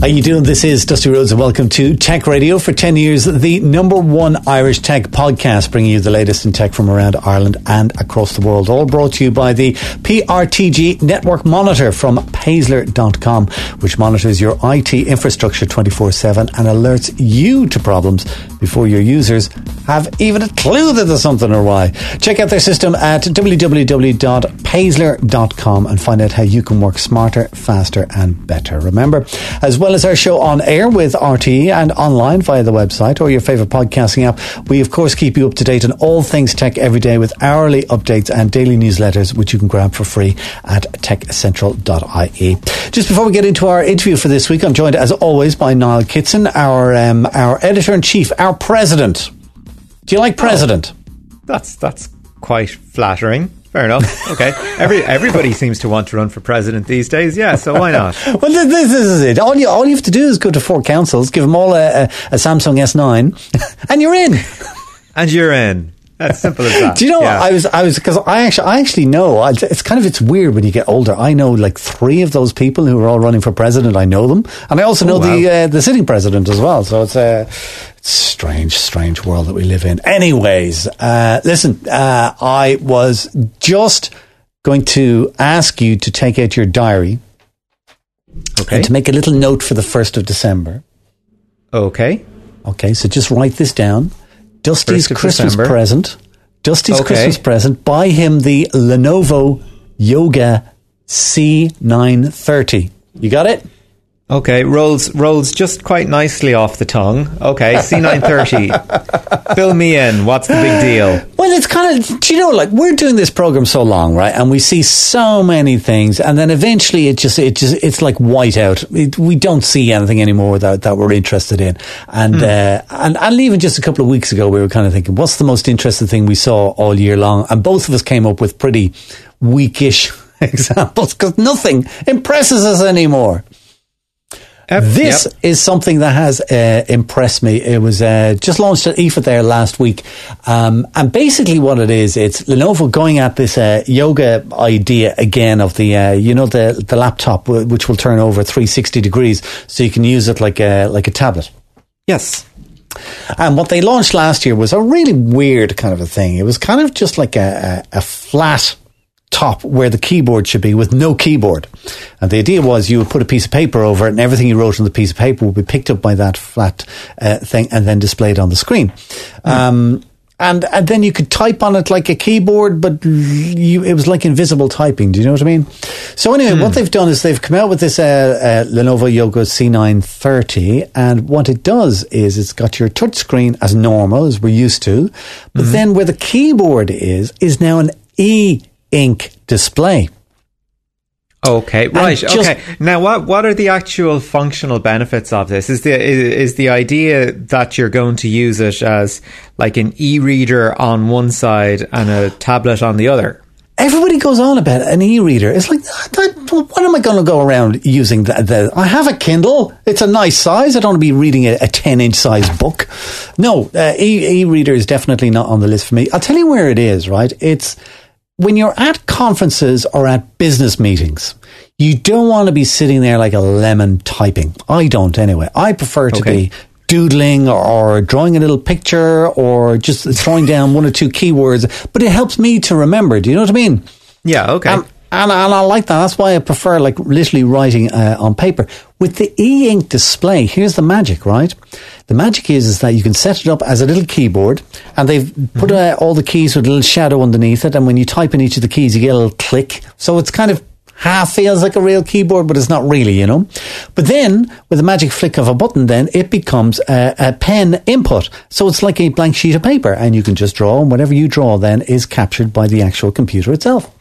How you doing? This is Dusty Rhodes and welcome to Tech Radio. For 10 years, the number one Irish tech podcast, bringing you the latest in tech from around Ireland and across the world. All brought to you by the PRTG Network Monitor from Paessler.com, which monitors your IT infrastructure 24-7 and alerts you to problems before your users have even a clue that there's something or why. Check out their system at www.paessler.com and find out how you can work smarter, faster and better. Remember, as well as our show on air with RTE and online via the website or your favourite podcasting app, we of course keep you up to date on all things tech every day with hourly updates and daily newsletters, which you can grab for free at techcentral.ie. Just before we get into our interview for this week, I'm joined as always by Niall Kitson, our um, our editor in chief, our president. Do you like president? That's that's quite flattering. Fair enough. Okay. Every everybody seems to want to run for president these days. Yeah. So why not? Well, this, this is it. All you all you have to do is go to four councils, give them all a, a, a Samsung S9, and you're in. And you're in. That's simple as that. Do you know Yeah. what I was? I was because I actually, I actually know. It's kind of it's weird when you get older. I know like three of those people who are all running for president. I know them, and I also know Oh, wow. the uh, the sitting president as well. So it's a it's a strange, strange world that we live in. Anyways, uh, listen, uh, I was just going to ask you to take out your diary Okay. and to make a little note for the first of December. Okay. Okay, so just write this down. Dusty's Christmas December. present. Dusty's Okay. Christmas present. Buy him the Lenovo Yoga C930. You got it? Okay. Rolls rolls just quite nicely off the tongue. Okay. C930. Fill me in. What's the big deal? Well, it's kind of, do you know, like we're doing this program so long, right? And we see so many things, and then eventually it just, it just, it's like white out. It, we don't see anything anymore that, that we're interested in. And, uh, and, and even just a couple of weeks ago, we were kind of thinking, what's the most interesting thing we saw all year long? And both of us came up with pretty weakish examples because nothing impresses us anymore. Yep, This yep. is something that has uh, impressed me. It was uh, just launched at IFA there last week. Um, and basically what it is, it's Lenovo going at this uh, yoga idea again of the, uh, you know, the, the laptop w- which will turn over 360 degrees so you can use it like a, like a tablet. Yes. And what they launched last year was a really weird kind of a thing. It was kind of just like a, a, a flat top where the keyboard should be with no keyboard. And the idea was you would put a piece of paper over it and everything you wrote on the piece of paper would be picked up by that flat uh, thing and then displayed on the screen. Um, and, and then you could type on it like a keyboard, but you, it was like invisible typing. Do you know what I mean? So anyway, what they've done is they've come out with this uh, uh, Lenovo Yoga C930, and what it does is it's got your touch screen as normal as we're used to, but then where the keyboard is is now an e-ink display. Okay, right. just- okay. Now, what what are the actual functional benefits of this? Is the is, is the idea that you're going to use it as like an e-reader on one side and a tablet on the other? Everybody goes on about an e-reader. It's like, what am I going to go around using? that, the, I have a Kindle. It's a nice size. I don't want to be reading a, a 10 inch size book. No, uh, e- e-reader is definitely not on the list for me. I'll tell you where it is, right? It's when you're at conferences or at business meetings, you don't want to be sitting there like a lemon typing. I don't anyway. I prefer to Okay. be doodling or, drawing a little picture or just throwing down one or two keywords, but it helps me to remember. Do you know what I mean? Yeah. Okay. And, and, and I like that. That's why I prefer like literally writing uh, on paper. With the e-ink display, here's the magic, right? The magic is, is that you can set it up as a little keyboard and they've put uh, all the keys with a little shadow underneath it. And when you type in each of the keys, you get a little click. So it's kind of half feels like a real keyboard, but it's not really, you know. But then, with the magic flick of a button, then it becomes a, a pen input. So it's like a blank sheet of paper, and you can just draw, and whatever you draw then is captured by the actual computer itself.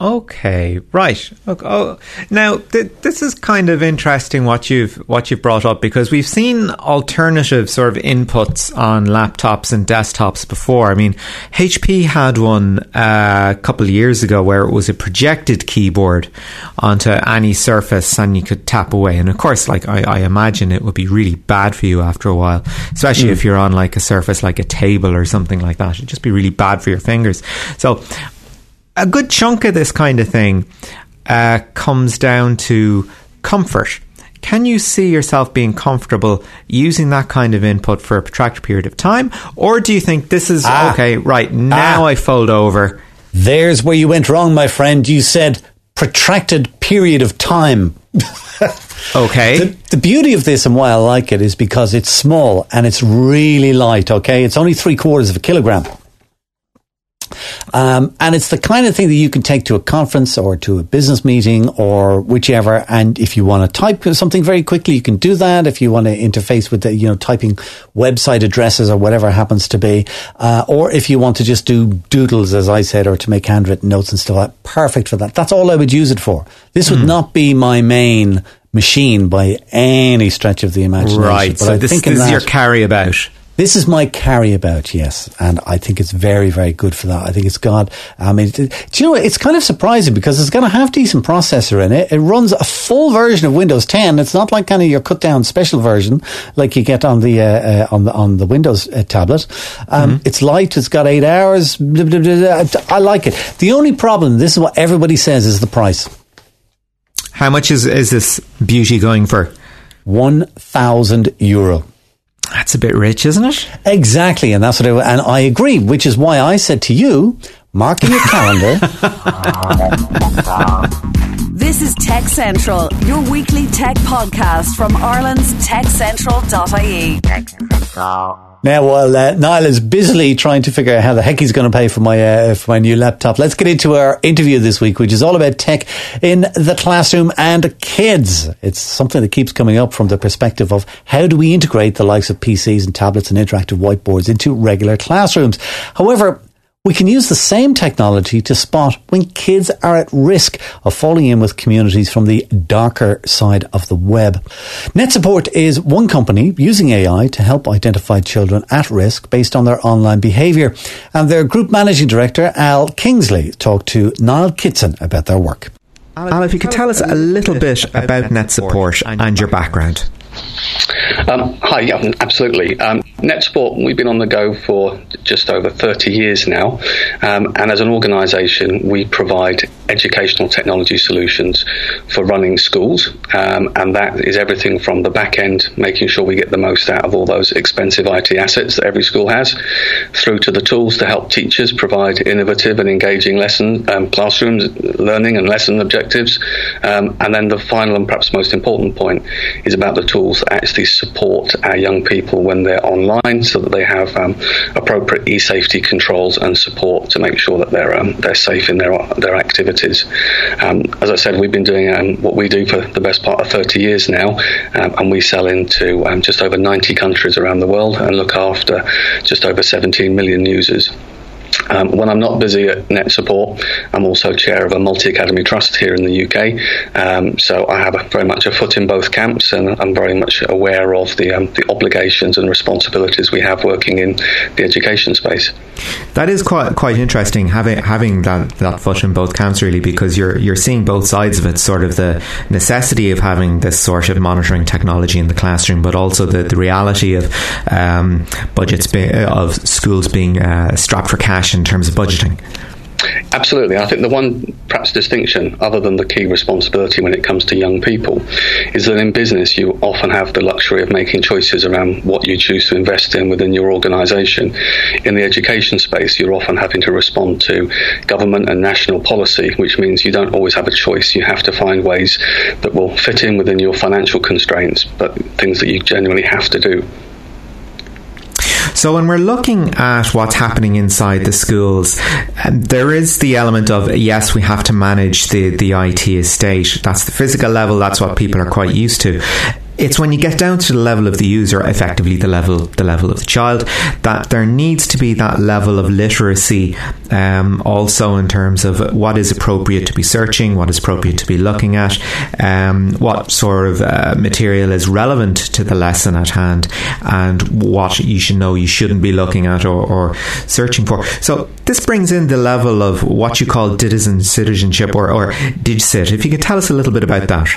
Okay, right. Okay. Oh, now th- this is kind of interesting what you've what you've brought up because we've seen alternative sort of inputs on laptops and desktops before. I mean, HP had one uh, a couple of years ago where it was a projected keyboard onto any surface and you could tap away. And of course, like I, I imagine it would be really bad for you after a while, especially mm. if you're on like a surface like a table or something like that. It'd just be really bad for your fingers. So a good chunk of this kind of thing uh, comes down to comfort. Can you see yourself being comfortable using that kind of input for a protracted period of time? Or do you think this is ah, okay, right, now ah, I fold over? There's where you went wrong, my friend. You said protracted period of time. okay. The, the, beauty of this and why I like it is because it's small and it's really light, okay? It's only three quarters of a kilogram. Um, and it's the kind of thing that you can take to a conference or to a business meeting or whichever. And if you want to type something very quickly, you can do that. If you want to interface with the, you know, typing website addresses or whatever happens to be, uh, or if you want to just do doodles, as I said, or to make handwritten notes and stuff, like perfect for that. That's all I would use it for. This would mm. not be my main machine by any stretch of the imagination. Right. But so I this, think this is your carry about. This is my carry about, yes, and I think it's very, very good for that. I think it's got. I mean, do you know? It's kind of surprising because it's going to have decent processor in it. It runs a full version of Windows 10. It's not like kind of your cut down special version like you get on the uh, uh, on the on the Windows uh, tablet. Um, mm-hmm. It's light. It's got eight hours. Blah, blah, blah, I like it. The only problem, this is what everybody says, is the price. How much is is this beauty going for? One thousand euro. That's a bit rich, isn't it? Exactly, and that's what I, and I agree, which is why I said to you, mark in your calendar. this is Tech Central, your weekly tech podcast from Ireland's techcentral.ie. Tech Central. Now, while uh, Niall is busily trying to figure out how the heck he's going to pay for my uh, for my new laptop, let's get into our interview this week, which is all about tech in the classroom and kids. It's something that keeps coming up from the perspective of how do we integrate the likes of PCs and tablets and interactive whiteboards into regular classrooms. However, we can use the same technology to spot when kids are at risk of falling in with communities from the darker side of the web. NetSupport is one company using AI to help identify children at risk based on their online behaviour. And their group managing director, Al Kingsley, talked to Niall Kitson about their work. Al, if you could tell us a little bit about NetSupport and your background. Um, hi, yeah, absolutely. Um, NetSupport, we've been on the go for just over 30 years now, um, and as an organisation, we provide educational technology solutions for running schools, um, and that is everything from the back end, making sure we get the most out of all those expensive IT assets that every school has, through to the tools to help teachers provide innovative and engaging lesson um, classrooms, learning and lesson objectives, um, and then the final and perhaps most important point is about the tools that actually support our young people when they're online, so that they have um, appropriate e-safety controls and support to make sure that they're um, they're safe in their their activities. Um, as I said, we've been doing um, what we do for the best part of 30 years now, um, and we sell into just over 90 countries around the world and look after just over 17 million users. Um, when I'm not busy at NetSupport, I'm also chair of a multi academy trust here in the UK. Um, so I have a, very much a foot in both camps, and I'm very much aware of the um, the obligations and responsibilities we have working in the education space. That is quite quite interesting having having that, that foot in both camps really because you're you're seeing both sides of it, sort of the necessity of having this sort of monitoring technology in the classroom, but also the, the reality of um, budgets be, of schools being uh, strapped for cash in terms of budgeting? Absolutely. I think the one perhaps distinction, other than the key responsibility when it comes to young people, is that in business you often have the luxury of making choices around what you choose to invest in within your organisation. In the education space, you're often having to respond to government and national policy, which means you don't always have a choice. You have to find ways that will fit in within your financial constraints, but things that you genuinely have to do. So when we're looking at what's happening inside the schools, um, there is the element of yes, we have to manage the the IT estate. That's the physical level. That's what people are quite used to. It's when you get down to the level of the user, effectively the level the level of the child, that there needs to be that level of literacy, um, also in terms of what is appropriate to be searching, what is appropriate to be looking at, um, what sort of uh, material is relevant to the lesson at hand, and what you should know you shouldn't be looking at or, or searching for. So this brings in the level of what you call citizen citizenship or, or. If you could tell us a little bit about that.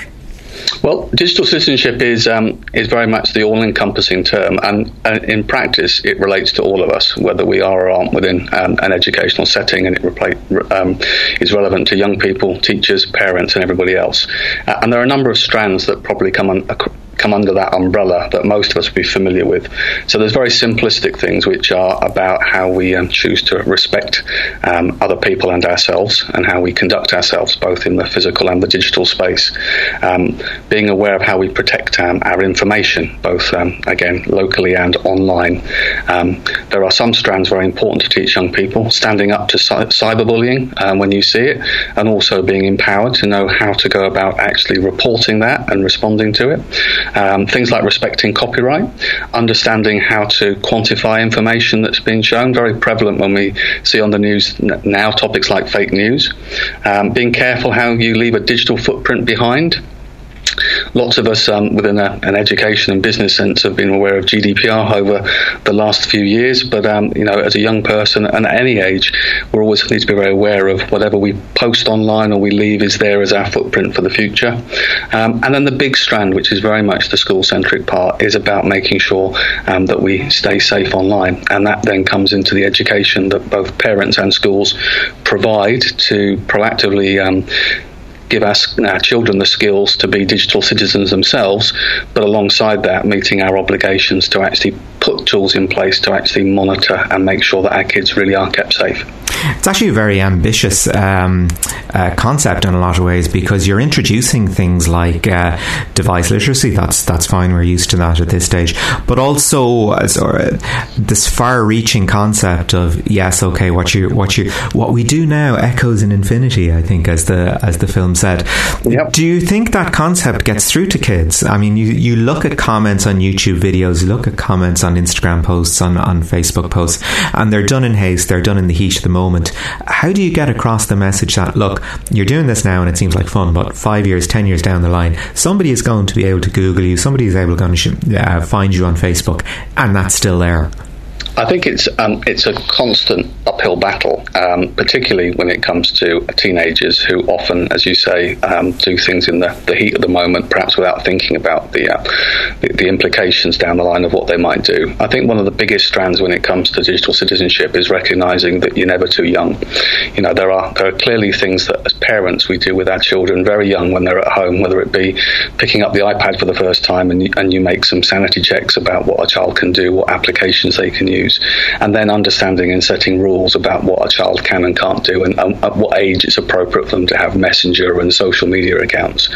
Well, digital citizenship is um, is very much the all-encompassing term, and, and, in practice, it relates to all of us, whether we are or aren't within um, an educational setting, and it um, is relevant to young people, teachers, parents, and everybody else. Uh, and there are a number of strands that probably come on come under that umbrella that most of us will be familiar with. So there's very simplistic things which are about how we um, choose to respect um, other people and ourselves and how we conduct ourselves both in the physical and the digital space. Um, being aware of how we protect um, our information, both um, again locally and online. Um, there are some strands very important to teach young people, standing up to cy- cyberbullying when you see it, and also being empowered to know how to go about actually reporting that and responding to it. Um, things like respecting copyright, understanding how to quantify information that's been shown, very prevalent when we see on the news now topics like fake news. Um, being careful how you leave a digital footprint behind lots of us um, within a, an education and business sense have been aware of GDPR over the last few years. But um, you know, as a young person and at any age, we always need to be very aware of whatever we post online or we leave is there as our footprint for the future. Um, and then the big strand, which is very much the school-centric part, is about making sure um, that we stay safe online, and that then comes into the education that both parents and schools provide to proactively um, give us, our children the skills to be digital citizens themselves, but alongside that, meeting our obligations to actually put tools in place to actually monitor and make sure that our kids really are kept safe. It's actually a very ambitious um, uh, concept in a lot of ways because you're introducing things like uh, device literacy. That's that's fine. We're used to that at this stage, but also uh, this far-reaching concept of yes, okay, what you what you what we do now echoes in infinity. I think as the as the film said. Yep. Do you think that concept gets through to kids? I mean, you you look at comments on YouTube videos, you look at comments on Instagram posts, on on Facebook posts, and they're done in haste. They're done in the heat of the moment. How do you get across the message that, look, you're doing this now and it seems like fun, but five years, ten years down the line, somebody is going to be able to Google you, somebody is able to uh, find you on Facebook, and that's still there? I think it's um, it's a constant uphill battle, um, particularly when it comes to teenagers who often, as you say, um, do things in the, the heat of the moment, perhaps without thinking about the, uh, the, the implications down the line of what they might do. I think one of the biggest strands when it comes to digital citizenship is recognizing that you're never too young. You know, there are there are clearly things that as parents we do with our children very young when they're at home, whether it be picking up the iPad for the first time and and you make some sanity checks about what a child can do, what applications they can use use, and then understanding and setting rules about what a child can and can't do, and um, at what age it's appropriate for them to have messenger and social media accounts.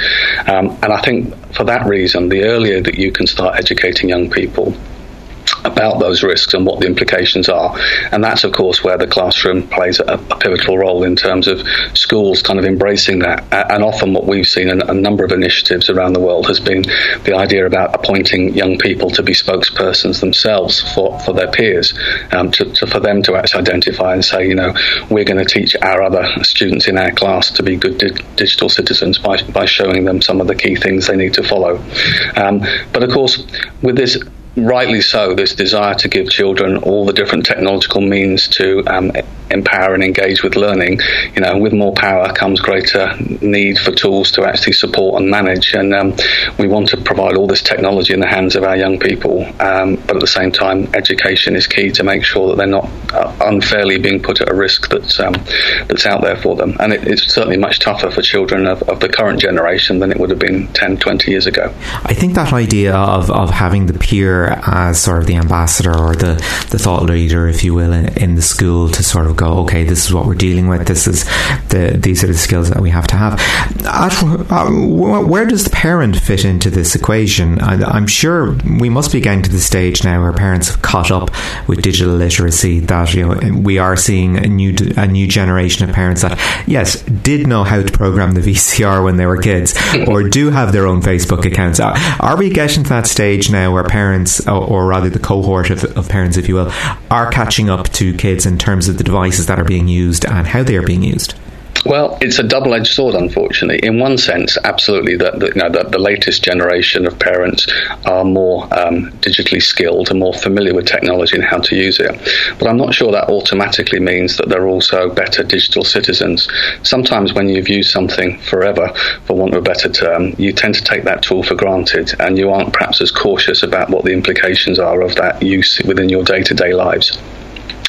Um, and I think for that reason, the earlier that you can start educating young people about those risks and what the implications are. And that's, of course, where the classroom plays a, a pivotal role in terms of schools kind of embracing that. And often, what we've seen in a number of initiatives around the world has been the idea about appointing young people to be spokespersons themselves for, for their peers, um, to, to, for them to actually identify and say, you know, we're going to teach our other students in our class to be good di- digital citizens by, by showing them some of the key things they need to follow. Um, but of course, with this rightly so, this desire to give children all the different technological means to um, empower and engage with learning. You know, with more power comes greater need for tools to actually support and manage. And um, we want to provide all this technology in the hands of our young people, um, but at the same time, education is key to make sure that they're not uh, unfairly being put at a risk that's um, that's out there for them. And it, it's certainly much tougher for children of, of the current generation than it would have been 10, 20 years ago. I think that idea of, of having the peer as sort of the ambassador or the, the thought leader, if you will, in, in the school to sort of go, okay, this is what we're dealing with. This is the these are the skills that we have to have. At, uh, where does the parent fit into this equation? I, am sure we must be getting to the stage now where parents have caught up with digital literacy. That you know we are seeing a new a new generation of parents that yes did know how to program the VCR when they were kids or do have their own Facebook accounts. Are, are we getting to that stage now where parents, or, or rather the cohort of, of parents, if you will, are catching up to kids in terms of the devices that are being used and how they are being used? Well, it's a double-edged sword, unfortunately. In one sense, absolutely, that the, you know, the, the, latest generation of parents are more um, digitally skilled and more familiar with technology and how to use it. But I'm not sure that automatically means that they're also better digital citizens. Sometimes, when you've used something forever, for want of a better term, you tend to take that tool for granted, and you aren't perhaps as cautious about what the implications are of that use within your day-to-day lives.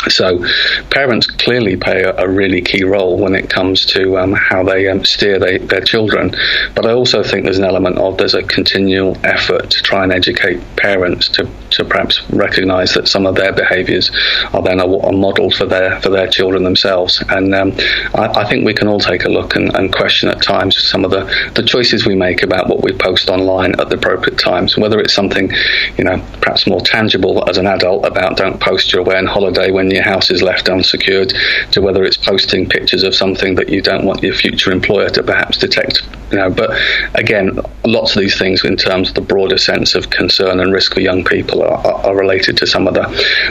So, parents clearly play a, a, really key role when it comes to um, how they um, steer they, their children. But I also think there's an element of there's a continual effort to try and educate parents to, to perhaps recognise that some of their behaviours are then a, a, model for their for their children themselves. And um, I, I, think we can all take a look and, and, question at times some of the, the choices we make about what we post online at the appropriate times, whether it's something you know perhaps more tangible as an adult about don't post your away on holiday when your house is left unsecured, to whether it's posting pictures of something that you don't want your future employer to perhaps detect. You know, but again, lots of these things, in terms of the broader sense of concern and risk for young people, are, are related to some of the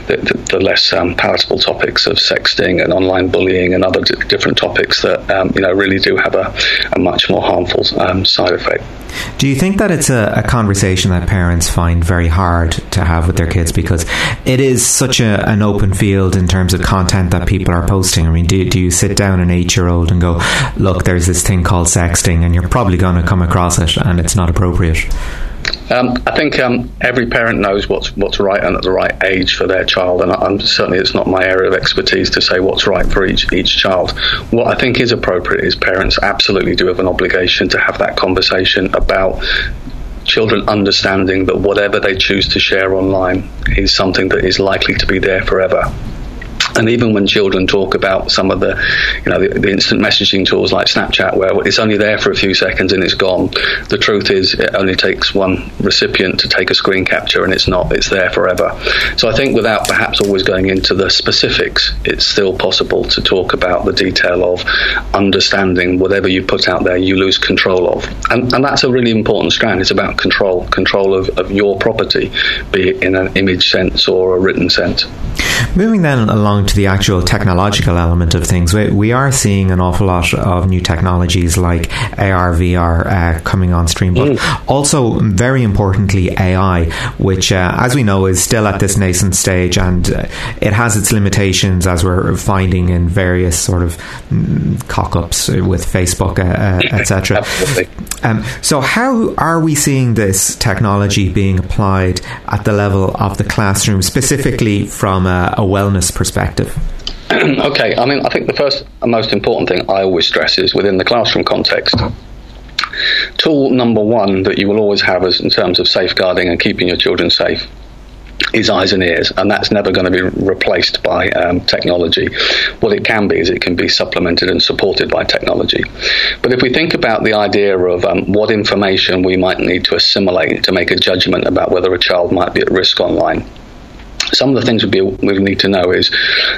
the, the less um, palatable topics of sexting and online bullying and other d- different topics that um, you know really do have a, a much more harmful um, side effect. Do you think that it's a, a, conversation that parents find very hard to have with their kids because it is such a, an open field in terms of content that people are posting? I mean, do, do you sit down an eight year old and go, look, there's this thing called sexting, and you're probably going to come across it and it's not appropriate? Um, I think um, every parent knows what's what's right and at the right age for their child, and I'm, certainly it's not my area of expertise to say what's right for each each child. What I think is appropriate is parents absolutely do have an obligation to have that conversation about children understanding that whatever they choose to share online is something that is likely to be there forever and even when children talk about some of the, you know, the, the, instant messaging tools like Snapchat, where it's only there for a few seconds and it's gone, the truth is it only takes one recipient to take a screen capture and it's not, it's there forever. So I think without perhaps always going into the specifics, it's still possible to talk about the detail of understanding whatever you put out there, you lose control of. And, and that's a really important strand. It's about control, control of, of your property, be it in an image sense or a written sense. Moving then along to the actual technological element of things, we, we are seeing an awful lot of new technologies like AR, VR uh, coming on stream, but mm. also very importantly AI, which, uh, as we know, is still at this nascent stage and uh, it has its limitations as we're finding in various sort of mm, cock ups with Facebook, uh, uh etc. Um, so, how are we seeing this technology being applied at the level of the classroom, specifically from a, a wellness perspective? okay, I mean, I think the first and most important thing I always stress is within the classroom context. Tool number one that you will always have as in terms of safeguarding and keeping your children safe is eyes and ears, and that's never going to be replaced by um, technology. What it can be is it can be supplemented and supported by technology. But if we think about the idea of um, what information we might need to assimilate to make a judgment about whether a child might be at risk online, some of the things we need to know is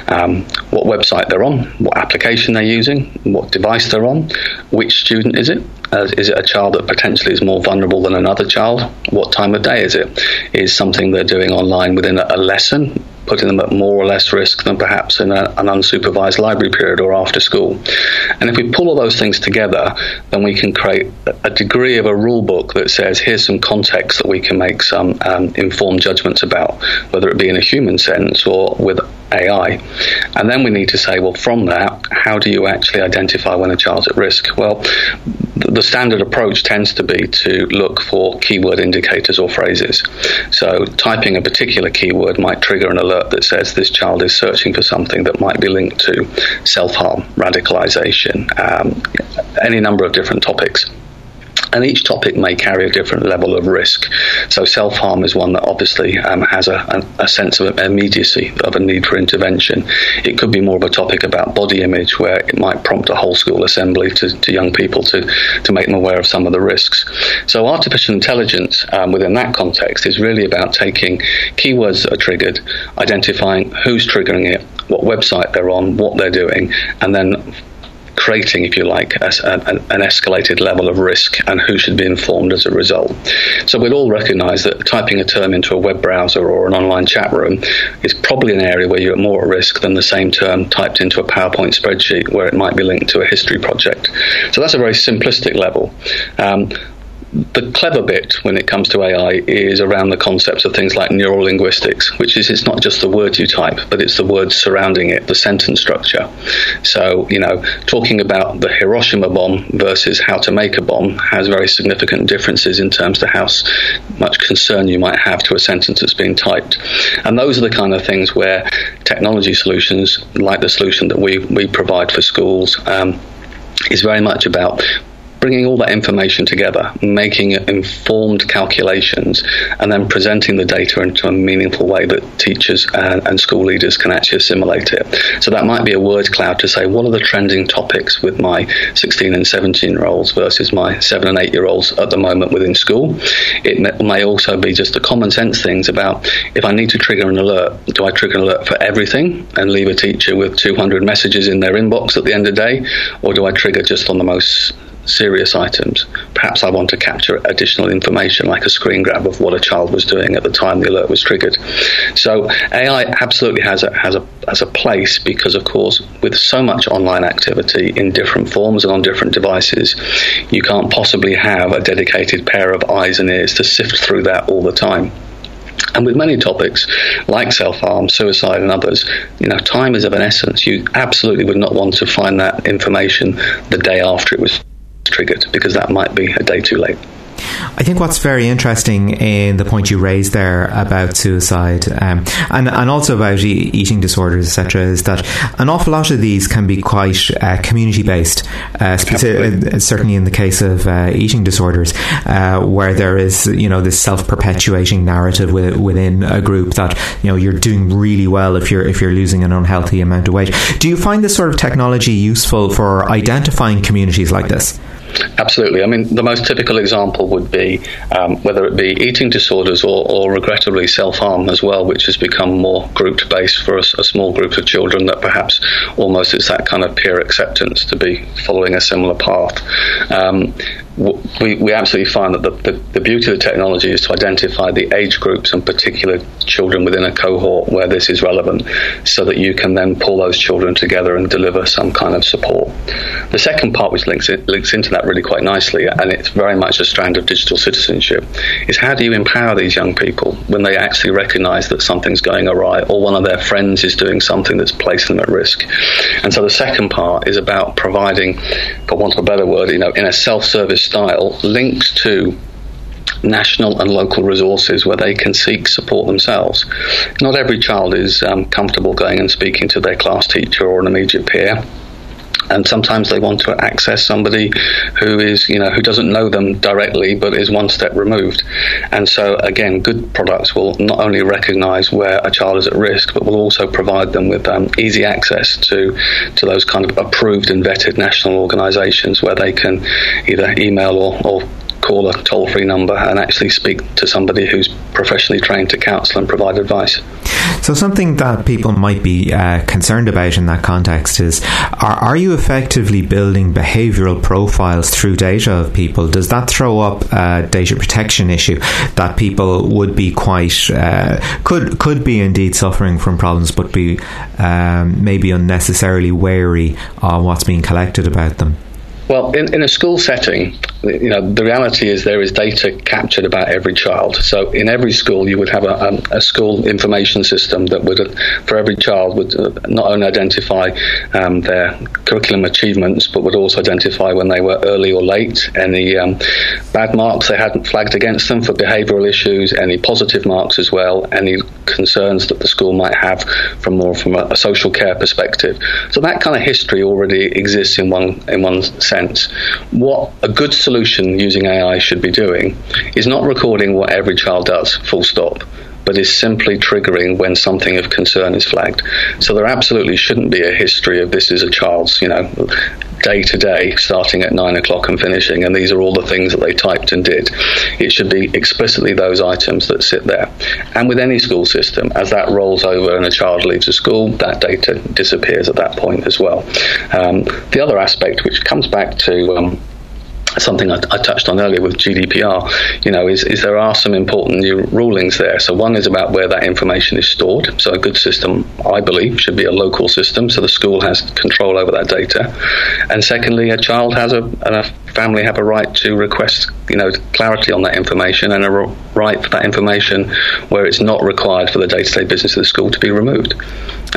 um, what website they're on, what application they're using, what device they're on, which student is it, uh, is it a child that potentially is more vulnerable than another child? What time of day is it? Is something they're doing online within a, a lesson putting them at more or less risk than perhaps in a, an unsupervised library period or after school. And if we pull all those things together, then we can create a degree of a rule book that says here's some context that we can make some um, informed judgments about, whether it be in a human sense or with AI. And then we need to say, well, from that, how do you actually identify when a child's at risk? Well, the standard approach tends to be to look for keyword indicators or phrases. So, typing a particular keyword might trigger an alert that says this child is searching for something that might be linked to self harm, radicalization, um, any number of different topics. And each topic may carry a different level of risk. So, self harm is one that obviously um, has a, a, sense of immediacy of a need for intervention. It could be more of a topic about body image, where it might prompt a whole school assembly to, to young people to, to make them aware of some of the risks. So, artificial intelligence um, within that context is really about taking keywords that are triggered, identifying who's triggering it, what website they're on, what they're doing, and then creating, if you like, a, a, an escalated level of risk and who should be informed as a result. So we'd all recognise that typing a term into a web browser or an online chat room is probably an area where you're more at risk than the same term typed into a PowerPoint spreadsheet where it might be linked to a history project. So that's a very simplistic level. Um, the clever bit when it comes to AI is around the concepts of things like neural linguistics, which is it's not just the words you type, but it's the words surrounding it, the sentence structure. So, you know, talking about the Hiroshima bomb versus how to make a bomb has very significant differences in terms of how much concern you might have to a sentence that's being typed. And those are the kind of things where technology solutions, like the solution that we, we provide for schools, um, is very much about bringing all that information together, making informed calculations, and then presenting the data into a meaningful way that teachers and, and school leaders can actually assimilate it. So that might be a word cloud to say, what are the trending topics with my 16 and 17 year olds versus my 7 and 8 year olds at the moment within school? It may also be just the common sense things about if I need to trigger an alert, do I trigger an alert for everything and leave a teacher with 200 messages in their inbox at the end of the day? Or do I trigger just on the most serious items. Perhaps I want to capture additional information like a screen grab of what a child was doing at the time the alert was triggered. So AI absolutely has a, has a, has a place because, of course, with so much online activity in different forms and on different devices, you can't possibly have a dedicated pair of eyes and ears to sift through that all the time. And with many topics like self harm, suicide, and others, you know, time is of an essence. You absolutely would not want to find that information the day after it was triggered because that might be a day too late. I think what's very interesting in the point you raised there about suicide um, and, and also about e- eating disorders, etc., is that an awful lot of these can be quite uh, community based, uh, speci- uh, certainly in the case of uh, eating disorders, uh, where there is you know this self perpetuating narrative with, within a group that you know you're doing really well if you're if you're losing an unhealthy amount of weight. Do you find this sort of technology useful for identifying communities like this? Absolutely. I mean, the most typical example would be um, whether it be eating disorders or, or regrettably self harm as well, which has become more grouped based for a, a, small group of children that perhaps almost it's that kind of peer acceptance to be following a similar path. Um, we, we absolutely find that the, the, the, beauty of the technology is to identify the age groups and particular children within a cohort where this is relevant so that you can then pull those children together and deliver some kind of support. The second part, which links, it, links into that really quite nicely, and it's very much a strand of digital citizenship, is how do you empower these young people when they actually recognize that something's going awry or one of their friends is doing something that's placing them at risk? And so the second part is about providing, for want of a better word, you know, in a self service style links to national and local resources where they can seek support themselves. Not every child is um, comfortable going and speaking to their class teacher or an immediate peer and sometimes they want to access somebody who is you know who doesn't know them directly but is one step removed. And so again good products will not only recognize where a child is at risk but will also provide them with um, easy access to to those kind of approved and vetted national organizations where they can either email or, or call a toll free number and actually speak to somebody who's professionally trained to counsel and provide advice. So, something that people might be uh, concerned about in that context is are, are you effectively building behavioral profiles through data of people? Does that throw up a data protection issue that people would be quite, uh, could, could be indeed suffering from problems, but be um, maybe unnecessarily wary of what's being collected about them? Well, in, in a school setting, you know, the reality is there is data captured about every child. So in every school, you would have a, a school information system that would, for every child, would uh, not only identify um, their curriculum achievements, but would also identify when they were early or late, any um, bad marks they hadn't flagged against them for behavioural issues, any positive marks as well, any concerns that the school might have from more from a, a social care perspective. So that kind of history already exists in one in one What a good solution using AI should be doing is not recording what every child does, full stop but is simply triggering when something of concern is flagged. So there absolutely shouldn't be a history of this is a child's, you know, day to day, starting at nine o'clock and finishing, and these are all the things that they typed and did. It should be explicitly those items that sit there. And with any school system, as that rolls over and a child leaves a school, that data disappears at that point as well. Um, the other aspect, which comes back to um, something I, I, touched on earlier with GDPR, you know, is, is there are some important new rulings there. So one is about where that information is stored. So a good system, I believe, should be a local system, so the school has control over that data. And secondly, a child has a, and a family have a right to request, you know, clarity on that information and a right for that information where it's not required for the day-to-day business of the school to be removed.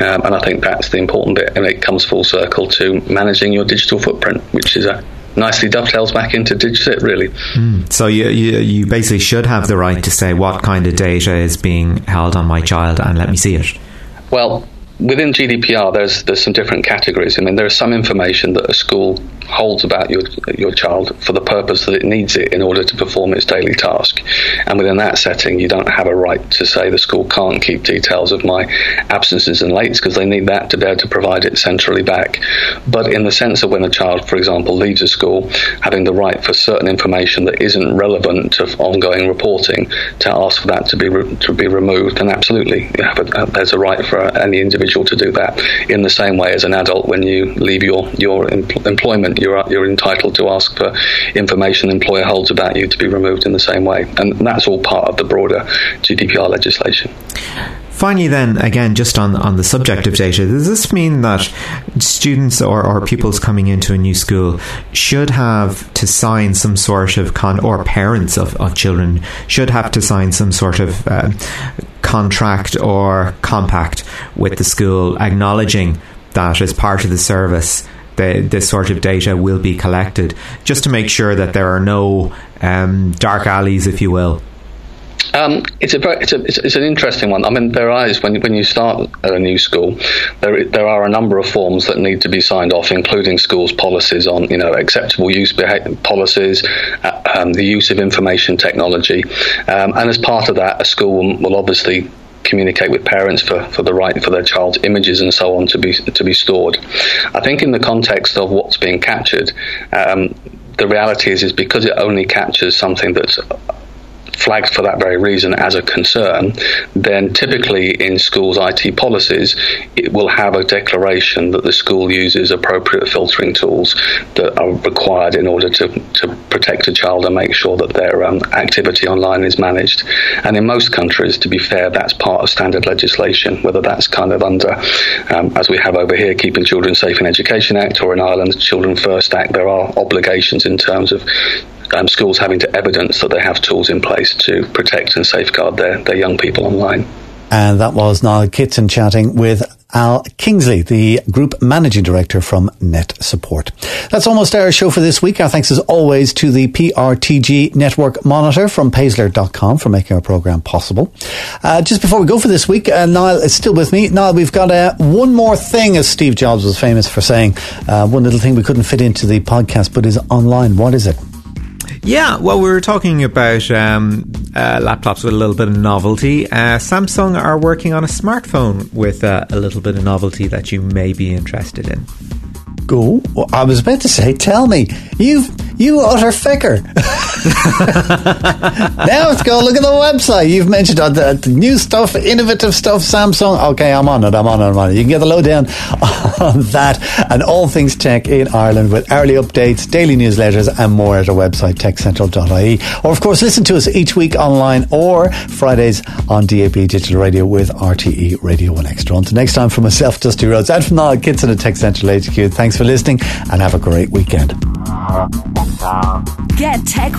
Um, and I think that's the important bit, and it comes full circle to managing your digital footprint, which is a nicely dovetails back into Digit, really. Mm. So you, you, you basically should have the right to say what kind of data is being held on my child and let me see it. Well, within GDPR, there's there's some different categories. I mean, there is some information that a school holds about your your child for the purpose that it needs it in order to perform its daily task. And within that setting, you don't have a right to say the school can't keep details of my absences and lates because they need that to be able to provide it centrally back. But in the sense of when a child, for example, leaves a school, having the right for certain information that isn't relevant to ongoing reporting to ask for that to be re- to be removed, then absolutely, a, there's a right for any individual to do that. In the same way as an adult, when you leave your your empl- employment you're you're entitled to ask for information the employer holds about you to be removed in the same way, and that's all part of the broader GDPR legislation. Finally, then, again, just on, on the subject of data, does this mean that students or, or pupils coming into a new school should have to sign some sort of con, or parents of, of children should have to sign some sort of uh, contract or compact with the school acknowledging that as part of the service the, this sort of data will be collected, just to make sure that there are no um, dark alleys, if you will. Um, it's a very, it's, a, it's, an interesting one. I mean, there is when when you start at a new school, there there are a number of forms that need to be signed off, including schools' policies on you know acceptable use policies, uh, um, the use of information technology, um, and as part of that, a school will, will obviously communicate with parents for, for the right for their child's images and so on to be to be stored. I think in the context of what's being captured, um, the reality is is because it only captures something that's flagged for that very reason as a concern, then typically in schools' IT policies, it will have a declaration that the school uses appropriate filtering tools that are required in order to, to protect a child and make sure that their um, activity online is managed. And in most countries, to be fair, that's part of standard legislation, whether that's kind of under, um, as we have over here, Keeping Children Safe in Education Act, or in Ireland, Children First Act, there are obligations in terms of um, schools having to evidence that they have tools in place to protect and safeguard their, their young people online. And that was Niall Kitson chatting with Al Kingsley, the Group Managing Director from NetSupport. That's almost our show for this week. Our thanks as always to the PRTG Network Monitor from Paessler.com for making our programme possible. Uh, just before we go for this week, uh, Niall is still with me. Niall, we've got uh, one more thing, as Steve Jobs was famous for saying. Uh, one little thing we couldn't fit into the podcast, but is online. What is it? Yeah, well, we were talking about um, uh, laptops with a little bit of novelty. Uh, Samsung are working on a smartphone with uh, a little bit of novelty that you may be interested in. Go. Well, I was about to say, tell me, you've you utter fecker. now let's go look at the website. You've mentioned uh, the, the, new stuff, innovative stuff, Samsung. Okay, I'm on it. I'm on it. I'm on it. You can get the lowdown on that and all things tech in Ireland with hourly updates, daily newsletters, and more at our website, techcentral.ie. Or, of course, listen to us each week online or Fridays on DAB Digital Radio with RTE Radio 1 Extra. Until next time, from myself, Dusty Rhodes, and from Niall Kitson at the Tech Central HQ, thanks for listening and have a great weekend. Get Tech